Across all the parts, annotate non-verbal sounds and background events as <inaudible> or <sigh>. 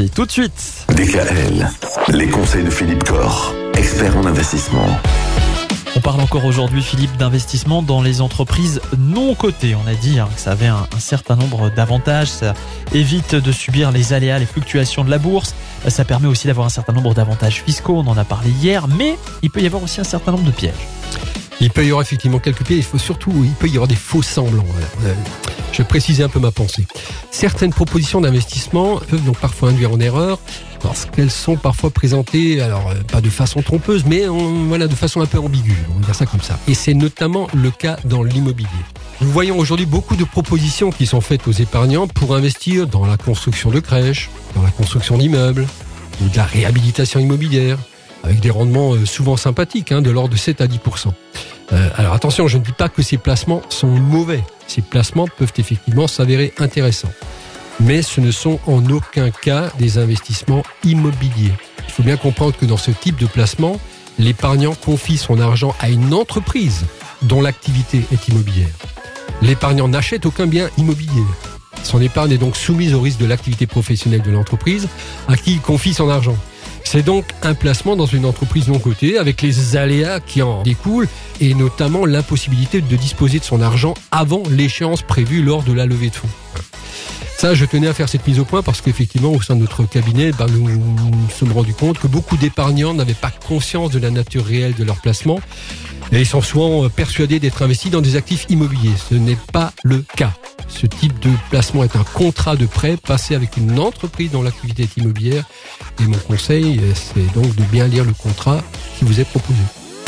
parti, tout de suite. DKL, les conseils de Philippe Corr, expert en investissement. On parle encore aujourd'hui, Philippe, d'investissement dans les entreprises non cotées. On a dit hein, que ça avait un, un certain nombre d'avantages. Ça évite de subir les aléas, les fluctuations de la bourse. Ça permet aussi d'avoir un certain nombre d'avantages fiscaux. On en a parlé hier. Mais il peut y avoir aussi un certain nombre de pièges. Il peut y avoir effectivement quelques pièges. Il faut surtout, il peut y avoir des faux semblants. Voilà. Je préciser un peu ma pensée. Certaines propositions d'investissement peuvent donc parfois induire en erreur parce qu'elles sont parfois présentées, alors euh, pas de façon trompeuse, mais voilà de façon un peu ambiguë. On va dire ça comme ça. Et c'est notamment le cas dans l'immobilier. Nous voyons aujourd'hui beaucoup de propositions qui sont faites aux épargnants pour investir dans la construction de crèches, dans la construction d'immeubles ou de la réhabilitation immobilière, avec des rendements euh, souvent sympathiques, hein, de l'ordre de 7 à 10 euh, alors attention, je ne dis pas que ces placements sont mauvais. Ces placements peuvent effectivement s'avérer intéressants. Mais ce ne sont en aucun cas des investissements immobiliers. Il faut bien comprendre que dans ce type de placement, l'épargnant confie son argent à une entreprise dont l'activité est immobilière. L'épargnant n'achète aucun bien immobilier. Son épargne est donc soumise au risque de l'activité professionnelle de l'entreprise à qui il confie son argent. C'est donc un placement dans une entreprise non cotée avec les aléas qui en découlent et notamment l'impossibilité de disposer de son argent avant l'échéance prévue lors de la levée de fonds. Ça, je tenais à faire cette mise au point parce qu'effectivement, au sein de notre cabinet, ben, nous nous sommes rendus compte que beaucoup d'épargnants n'avaient pas conscience de la nature réelle de leur placement et ils sont souvent persuadés d'être investis dans des actifs immobiliers. Ce n'est pas le cas. Ce type de placement est un contrat de prêt passé avec une entreprise dont l'activité est immobilière. Et mon conseil, euh, c'est donc de bien lire le contrat qui vous est proposé.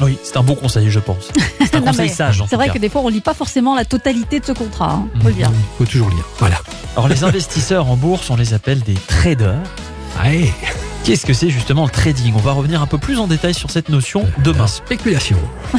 Oui, c'est un bon conseil, je pense. <laughs> C'est un conseil sage, C'est vrai cas. que des fois, on lit pas forcément la totalité de ce contrat. Hein, faut le dire. Il faut toujours lire. Voilà. Alors, les investisseurs en bourse, on les appelle des traders. Allez, Qu'est-ce que c'est justement le trading? On va revenir un peu plus en détail sur cette notion demain. la spéculation. <laughs>